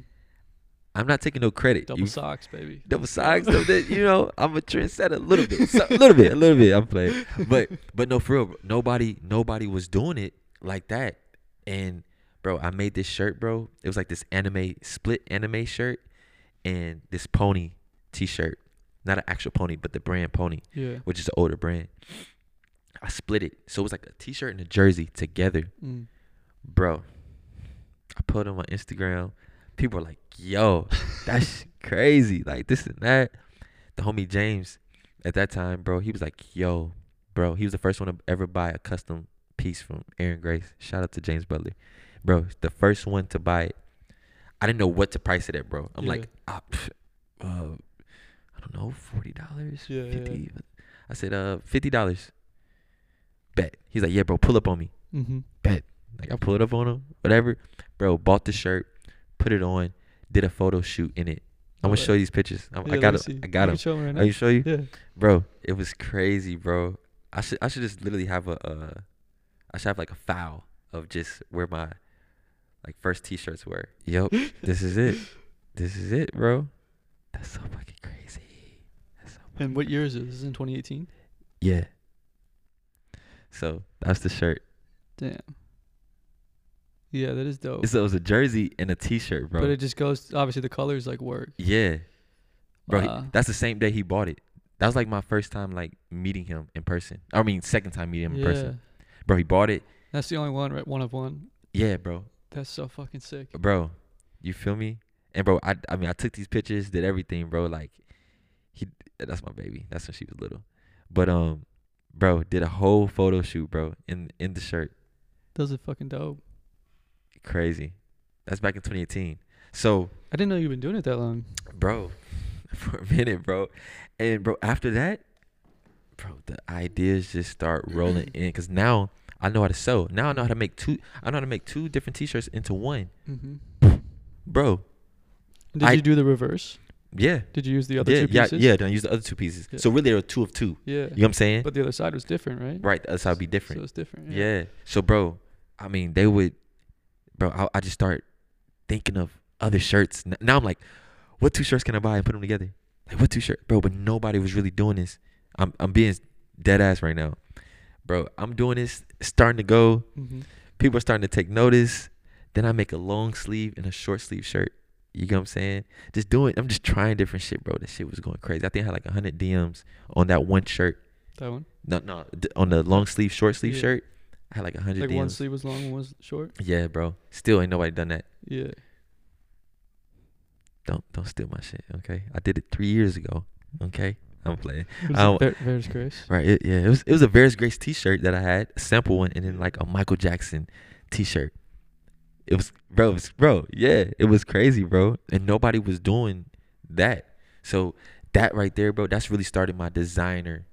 I'm not taking no credit. Double You- socks, baby. double socks, that, you know, I'm a trendsetter a little bit, so, a little bit, a little bit. I'm playing, but but no, for real, nobody nobody was doing it like that. And bro, I made this shirt, bro. It was like this anime split anime shirt and this pony T-shirt, not an actual pony, but the brand Pony, Yeah. which is an older brand. I split it, so it was like a T-shirt and a jersey together, Mm. bro. I put it on my Instagram. People were like, "Yo, that's crazy!" Like this and that. The homie James, at that time, bro, he was like, "Yo, bro," he was the first one to ever buy a custom piece from Aaron Grace. Shout out to James Butler, bro. The first one to buy it. I didn't know what to price it at, bro. I'm Yeah. like, ah, pff, uh, I don't know, forty dollars, Yeah, yeah. fifty. I said, uh, fifty dollars. Bet. He's like, yeah, bro, pull up on me. Mm-hmm. Like I pulled up on him, whatever. Bro, bought the shirt, put it on, did a photo shoot in it. I'm gonna show you these pictures. I'm, Yeah, I got them. I got them. show right Are you show you, Yeah. bro? It was crazy, bro. I should I should just literally have a uh, I should have like a file of just where my like first T-shirts were. Yep, this is it. This is it, bro. That's so fucking crazy. That's so And what year is it? This is in 2018. yeah. So that's the shirt. Damn. Yeah, that is dope. So it was a jersey and a T-shirt, bro. But it just goes. Obviously, the colors like work. Yeah. Bro, he- Uh, that's the same day he bought it. That was like my first time like meeting him in person. I mean, second time meeting him in person. Bro, he bought it. That's the only one, right? One of one. Yeah, bro. That's so fucking sick. Bro, you feel me? And bro, I I mean, I took these pictures, did everything, bro. Like he that's my baby. That's when she was little. But um bro, did a whole photo shoot, bro, in in the shirt. Those are fucking dope. Crazy. That's back in 2018. So, I didn't know you've been doing it that long. bro, for a minute, bro. And bro, after that, bro, the ideas just start rolling in cuz now I know how to sew. Now I know how to make two I know how to make two different t-shirts into one. Mm-hmm. Bro, Did I- you do the reverse? yeah. Did you use the other Yeah, two yeah, pieces? yeah, then I use the other two pieces. Yeah. So really there were two of two. Yeah. You know what I'm saying? But the other side was different, right? right, the other side would be different. So it's different. yeah. So bro, I mean they would bro, I, I just start thinking of other shirts. Now I'm like, what two shirts can I buy and put them together? Like what two shirts? Bro, but nobody was really doing this. I'm I'm being dead ass right now. Bro, I'm doing this, starting to go. Mm-hmm. People are starting to take notice. Then I make a long sleeve and a short sleeve shirt. You get what I'm saying? Just doing, I'm just trying different shit, bro. This shit was going crazy. I think I had like 100 DMs on that one shirt. That one. No, no, on the long sleeve, short sleeve Yeah. shirt. I had like 100 Like DMs. one sleeve was long, one was short. Yeah, bro. Still ain't nobody done that. Yeah. Don't don't steal my shit, okay? I did it three years ago, okay? I'm playing. I it? Ver- Verus Grace. Right? It, yeah, it was it was a Verus Grace T-shirt that I had, a sample one, and then like a Michael Jackson T-shirt. It was, bro, it was, bro, yeah, it was crazy, bro, and nobody was doing that. So that right there, bro, that's really started my designer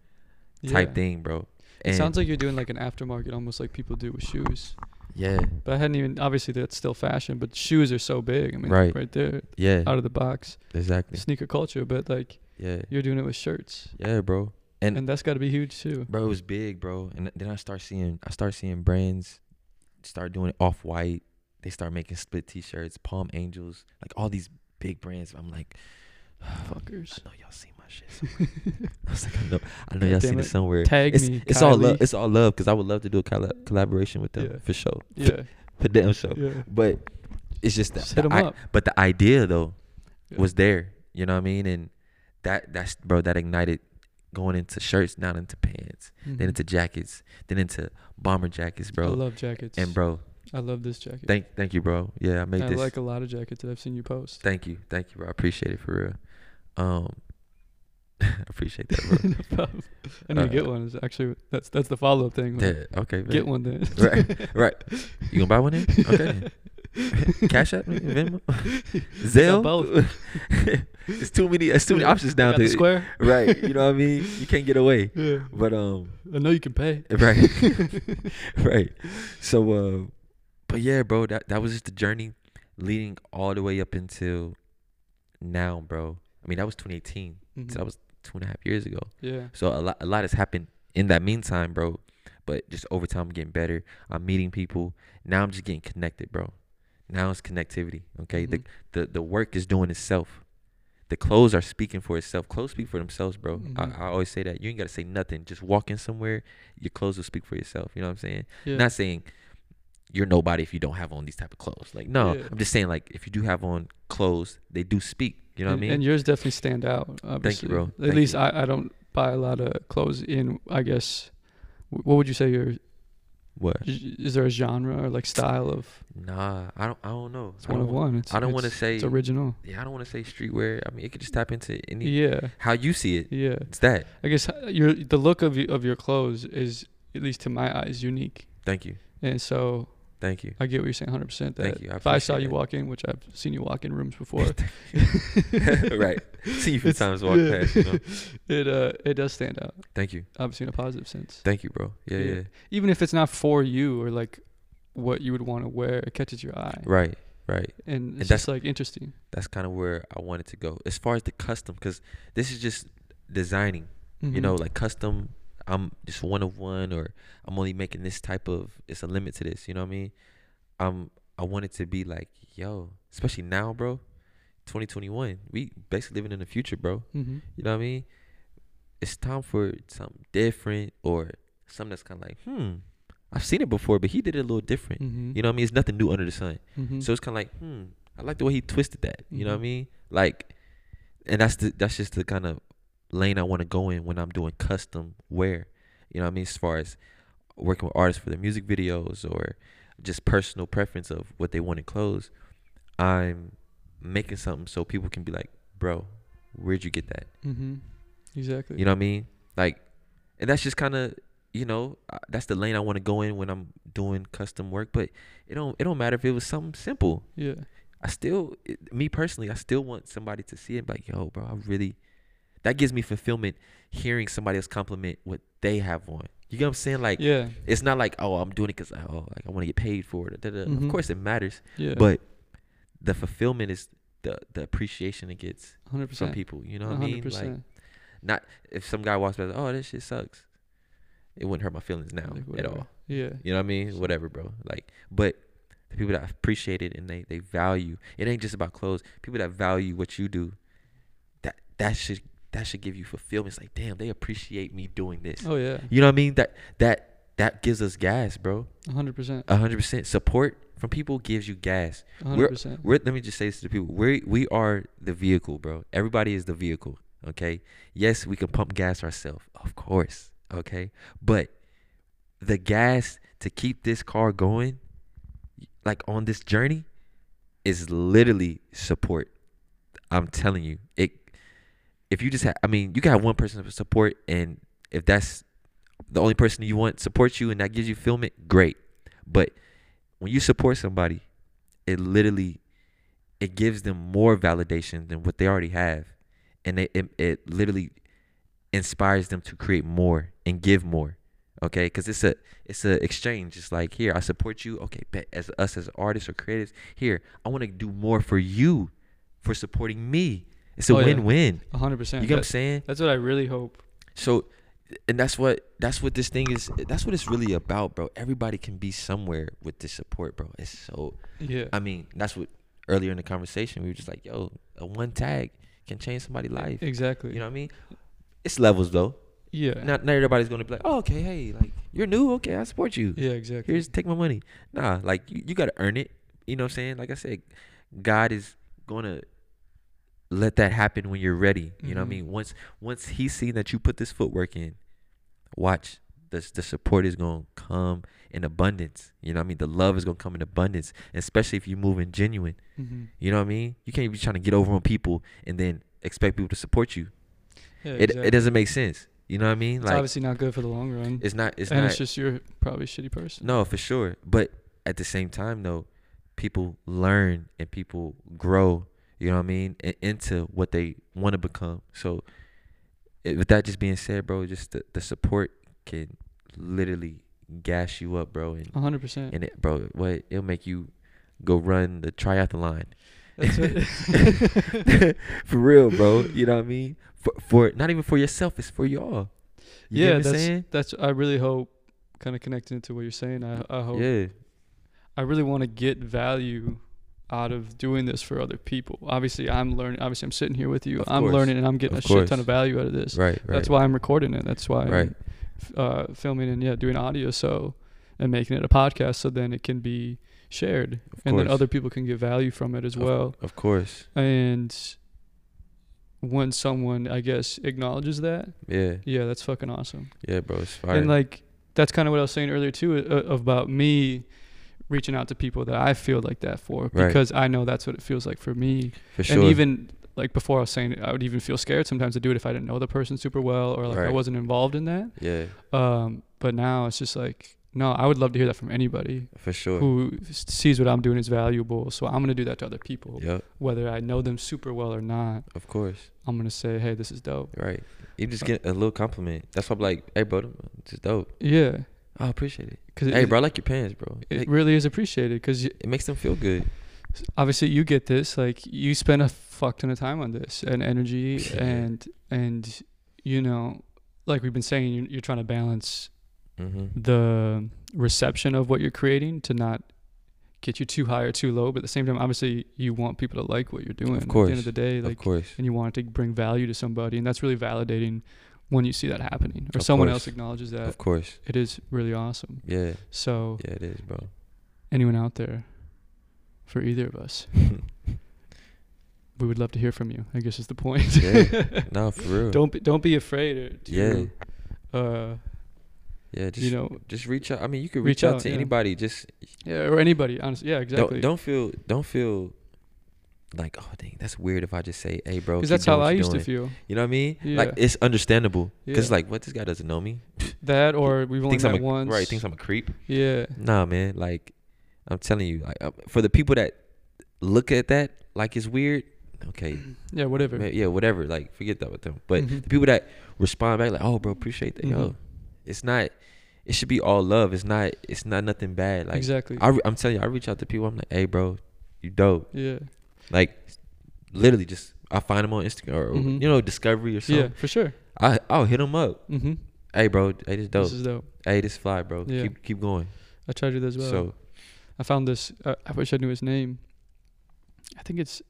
type Yeah. thing, bro. It sounds like you're doing like an aftermarket, almost like people do with shoes. Yeah, But I hadn't even. Obviously, that's still fashion, but shoes are so big. I mean, Right. right there, yeah, out of the box, exactly, sneaker culture. But like, yeah, you're doing it with shirts, yeah, bro. And and that's got to be huge too. bro, it was big, bro. And then I start seeing, I start seeing brands start doing off white. They start making split T-shirts, Palm Angels, like all these big brands. I'm like, Fuckers. I know y'all seen my shit. I was like, I know, I know y'all seen it it. somewhere. Tag it's me, it's all love. It's all love because I would love to do a colla- collaboration with them Yeah. for sure. Yeah. For damn sure. Yeah. But it's just that. Just hit 'em I- up. But the idea though Yeah. was there. You know what I mean? And that that's bro that ignited going into shirts, not into pants, then Mhm. into jackets, then into bomber jackets, bro. I love jackets. And bro, I love this jacket. thank thank you, bro. Yeah, I made this. I like a lot of jackets that I've seen you post. thank you, thank you, bro. I appreciate it for real. Um, appreciate that, bro. no problem. I need to get Uh, one. Is actually that's that's the follow up thing. Yeah, okay, Get one then. Right, right. You gonna buy one then? Okay. Cash App, Venmo, Zelle. it's too many. It's too many options now. Got the To, square. right. You know what I mean? You can't get away. Yeah. But um, I know you can pay. right, right. So uh, but yeah, bro, that that was just the journey leading all the way up until now, bro. I mean, that was 2018. So Mhm. that was two and a half years ago. yeah. So a lot, a lot has happened in that meantime, bro. But just over time, I'm getting better. I'm meeting people. Now I'm just getting connected, bro. Now it's connectivity. Okay, Mhm. the the the work is doing itself. The clothes are speaking for itself. Clothes speak for themselves, bro. Mhm. I, I always say that. You ain't gotta say nothing. Just walk in somewhere. Your clothes will speak for yourself. You know what I'm saying? Yeah. Not saying you're nobody if you don't have on these type of clothes. Like no, Yeah. I'm just saying like if you do have on clothes, they do speak. You know and, what I mean? And yours definitely stand out. Obviously. bro. At Thank least you. I, I don't buy a lot of clothes in. I guess. What would you say your what? is there a genre or like style of? Nah, I don't. I don't know. It's I one of one. It's, I don't wanna say- it's original. Yeah, I don't want to say streetwear. I mean, it could just tap into any Yeah, how you see it. yeah. It's that. I guess uh, your the look of of your clothes is at least to my eyes unique, Thank you. and so Thank you. I get what you're saying 100. percent That Thank you. I if I saw you walk in, which I've seen you walk in rooms before, right. See you a few times walk yeah. past. You know? it uh it does stand out. Thank you. Obviously in a positive sense. Thank you, bro. Yeah, Yeah. yeah. Even if it's not for you or like what you would want to wear, it catches your eye, Right. Right. and it's that's- just like interesting. That's kind of where I wanted to go. As far as the custom, because this is just designing. You Mhm. know, like custom. I'm just one of one, or I'm only making this type of. It's a limit to this. You know what I mean? Um, I want it to be like, yo, especially now, bro. 2021, we basically living in the future, bro. Mhm. You know what I mean? It's time for something different or something that's kind of like, hmm, I've seen it before, but he did it a little different. Mhm. You know what I mean? It's nothing new under the sun. Mhm. So it's kind of like, hmm, I like the way he twisted that. You know what I Mhm. mean? Like, and that's the that's just the kind of lane I want to go in when I'm doing custom wear. You know what I mean? As far as working with artists for their music videos or just personal preference of what they want in clothes, I'm making something so people can be like, bro, where'd you get that? Mm-hmm. Exactly. You know what I mean? Like, and that's just kind of, you know, that's the lane I want to go in when I'm doing custom work. But it don't, it don't matter if it was something simple. Yeah. I still, it, me personally, I still want somebody to see it. Like, yo, bro, I really, that gives me fulfillment hearing somebody else compliment what they have on. You get what I'm saying? Like, yeah. it's not like, oh, I'm doing it because oh, like I want to get paid for it. da. Of course, it matters, Yeah. but the fulfillment is the the appreciation it gets 100. from percent people. You know what I mean? Like, 100%. not if some guy walks by, oh, this shit sucks. It wouldn't hurt my feelings now Like, at all. Yeah. You know what I mean? Whatever, bro. Like, but the people that appreciate it and they they value it ain't just about clothes. People that value what you do, that that should that should give you fulfillment. It's like, damn, they appreciate me doing this. Oh yeah. You know what I mean? That that that gives us gas, bro. 100. percent hundred percent support from people gives you gas. 100. percent We're let me just say this to the people. We we are the vehicle, bro. Everybody is the vehicle. Okay. Yes, we can pump gas ourselves, of course. Okay. But the gas to keep this car going, like on this journey, is literally support. I'm telling you. It if you just have I mean, you got one person to support and if that's the only person you want supports you and that gives you fulfillment, great. But when you support somebody, it literally it gives them more validation than what they already have. And it, it, it literally inspires them to create more and give more okay? Because it's a it's a exchange. It's like here i support you. Okay bet as us as artists or creatives here i want to do more for you for supporting me it's a Oh, yeah. win-win 100. percent you get what i'm saying That's what I really hope. so and that's what that's what this thing is that's what it's really about bro everybody can be somewhere with this support bro it's so Yeah. I mean, that's what earlier in the conversation we were just like, yo, a one tag can change somebody's life. Exactly. You know what I mean? It's levels though. yeah. Not not everybody's gonna be like, oh, okay, hey, like you're new, okay, I support you. yeah. Exactly. Here's take my money. Nah, like you, you gotta earn it. You know what I'm saying? Like I said, God is gonna let that happen when you're ready. You know what I Mhm. mean? Once once he's seen that you put this footwork in, watch. The, the support is gonna come in abundance. You know what I mean? The love is gonna come in abundance, especially if you move in genuine. hmm You know what I mean? You can't be trying to get over on people and then expect people to support you. Yeah. It exactly. it doesn't make sense. You know what I mean? It's Like obviously not good for the long run. it's not it's and not it's just you're probably a shitty person. no for sure. But at the same time though, people learn and people grow. You know what I mean? i- into what they want to become. So it, with that just being said, bro, just the, the support can literally gas you up, bro, and 100. percent and it, bro, what it'll make you go run the triathlon. That's it. for real, bro. You know what I mean? For for not even for yourself, it's for y'all. You yeah. That's saying? that's. I really hope, kind of connecting to what you're saying. I I hope. Yeah. I really want to get value out of doing this for other people. Obviously, I'm learning. Obviously, I'm sitting here with you. Of I'm course. learning, and I'm getting Of a shit ton of value out of this. Right, right. That's why I'm recording it. That's why Right. I'm uh, filming and yeah, doing audio so and making it a podcast so then it can be shared Of and then other people can get value from it as Of- well. Of course. And when someone I guess acknowledges that, Yeah. yeah, that's fucking awesome. Yeah, bro. It's fire. And like that's kind of what I was saying earlier too uh, about me reaching out to people that I feel like that for Right. because I know that's what it feels like for me. for sure. And even like before I was saying I would even feel scared sometimes to do it if I didn't know the person super well or like I wasn't involved in that. yeah, Um, but now it's just like, no, I would love to hear that from anybody for sure. who sees what I'm doing is valuable. So I'm gonna do that to other people, Yep. whether I know them super well or not. Of course. I'm gonna say, hey, this is dope. Right. You just get a little compliment. That's why I'm like, hey, bro, this is dope. Yeah, I appreciate it. because Hey, bro, I like your pants, bro. it It, really is appreciated. Because it makes them feel good. obviously you get this, like you spend a fuck ton of time on this and energy, Yeah. and and you know, like we've been saying, you're, you're trying to balance Mm-hmm. the reception of what you're creating to not get you too high or too low. But at the same time, obviously, you want people to like what you're doing. Of course. At the end of the day, like, of course. and you want it to bring value to somebody, and that's really validating when you see that happening or Of someone course. else acknowledges that. Of course. It is really awesome. Yeah. So, Yeah, it is, bro. anyone out there, for either of us, we would love to hear from you. I guess is the point. Yeah. no, for real. don't be, don't be afraid or to, Yeah. uh, Yeah, just you know, just reach out. I mean, you could Reach reach, out, out, to yeah. anybody. Just yeah, or anybody. Honestly, yeah, exactly. don't don't feel don't feel like oh dang that's weird if I just say hey bro Because that's how I used to feel. You know what I mean? Yeah. Like it's understandable because Yeah. like what this guy doesn't know me. That or we've only met a, once. right. Thinks I'm a creep. yeah. Nah, man. Like I'm telling you, like, uh, for the people that look at that like it's weird. Okay, Yeah, whatever. ma- yeah, whatever. Like forget that with them. But Mhm. the people that respond back like, oh, bro, appreciate that. Yo, Mhm. it's not. It should be all love. It's not. It's not nothing bad. Like exactly. I, re- I'm telling you, I reach out to people. I'm like, hey, bro, you dope. yeah. Like, literally, just I find them on Instagram or Mhm. you know Discovery or something. Yeah, for sure. I I'll hit them up. Mm-hmm. Hey, bro, hey, this dope. This is dope. hey, this fly, bro. Yeah. Keep keep going. I tried to do that as well. So I found this. Uh, I wish I knew his name. I think it's.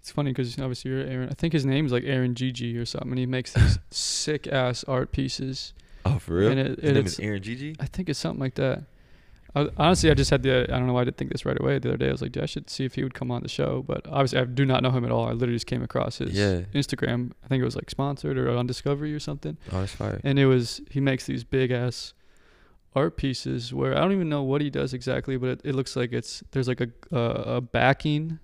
It's funny because obviously you're Aaron. I think his name is like Aaron Gigi or something. And he makes these sick ass art pieces. oh, for real. And it- His name it's- is Aaron Gigi. I think it's something like that. I, honestly, I just had the. I don't know why I didn't think this right away. The other day, I was like, "Dude, I should see if he would come on the show. But obviously, I do not know him at all. I literally just came across his Yeah. Instagram. I think it was like sponsored or on Discovery or something. Oh, that's fire. and it was he makes these big ass art pieces where I don't even know what he does exactly, but it, it looks like it's there's like a uh, a backing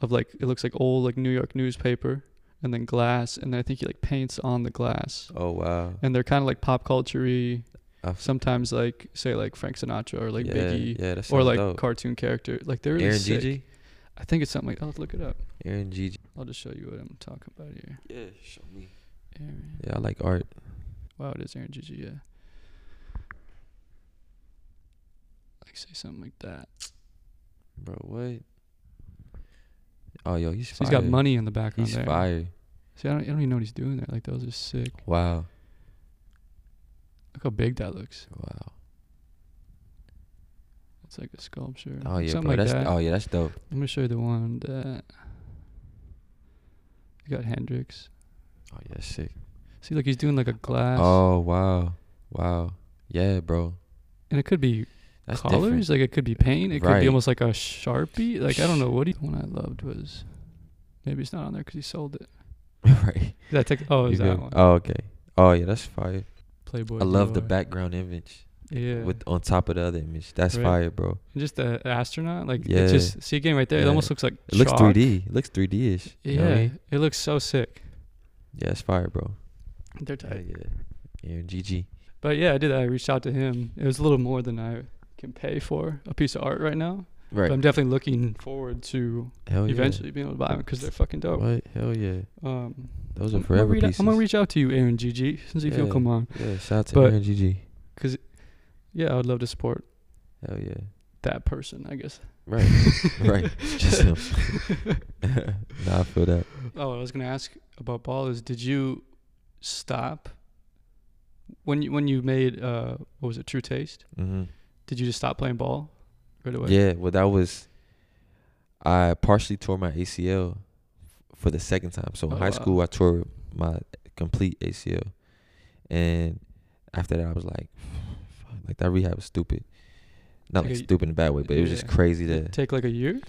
of like it looks like old like New York newspaper and then glass and then I think he like paints on the glass Oh wow. and they're kind of like pop culture-y I f- sometimes like say like Frank Sinatra or like yeah, Biggie Yeah, or like dope. cartoon character like they're really Aaron sick. Gigi. I think it's something like I'll look it up. Aaron Gigi. I'll just show you what I'm talking about here. Yeah, show me. Aaron. Yeah, I like art. Wow, it is Aaron Gigi, yeah. Like say something like that. Bro, what? Oh, yo, he's So fire. he's got money in the background He's there. fire. See, I don't, I don't even know what he's doing there. Like those are sick. Wow. Look how big that looks. Wow. It's like a sculpture. Oh yeah, something bro. like that's that. oh yeah, that's dope. I'm gonna show you the one that you got Hendrix. Oh yeah, sick. See, like he's doing like a glass, Oh wow, wow. Yeah, bro. and it could be That's colors. different. Like it could be paint. It could be almost like a sharpie. Like I don't know what he. The one I loved was maybe it's not on there because he sold it. right. That take, oh, is that one? Oh okay. Oh yeah, that's fire. Playboy. I love the background image Yeah. with on top of the other image. That's Right. fire, bro. And just the astronaut, like Yeah. it just see again right there. It almost looks like It looks 3D. It looks 3D ish. Yeah, You know I mean? it looks so sick. Yeah, it's fire, bro. They're Yeah, tight. yeah. Aaron GG. But yeah, I did that. I reached out to him. It was a little more than I can pay for a piece of art right now. Right. But I'm definitely looking forward to Hell yeah. eventually being able to buy them because they're fucking dope. Right. Hell yeah. Um, Those are I'm, forever I'm gonna, pieces. I'm gonna reach out to you, Aaron GG, since if you'll Yeah. come on. Yeah, shout out to But- Aaron GG. Cause yeah, I would love to support Hell yeah. that person. I guess. Right. right. Just him. nah, I feel that. Oh, I was gonna ask about ball is, did you stop when you when you made uh what was it, True Taste? hmm Did you just stop playing ball right away? Yeah, well, that was. I partially tore my ACL for the second time. So in Oh, high wow. school, I tore my complete ACL, and after that, I was like, fuck, like that rehab was stupid. Not Like like a- stupid in a bad way, but it was just crazy to. take like a year.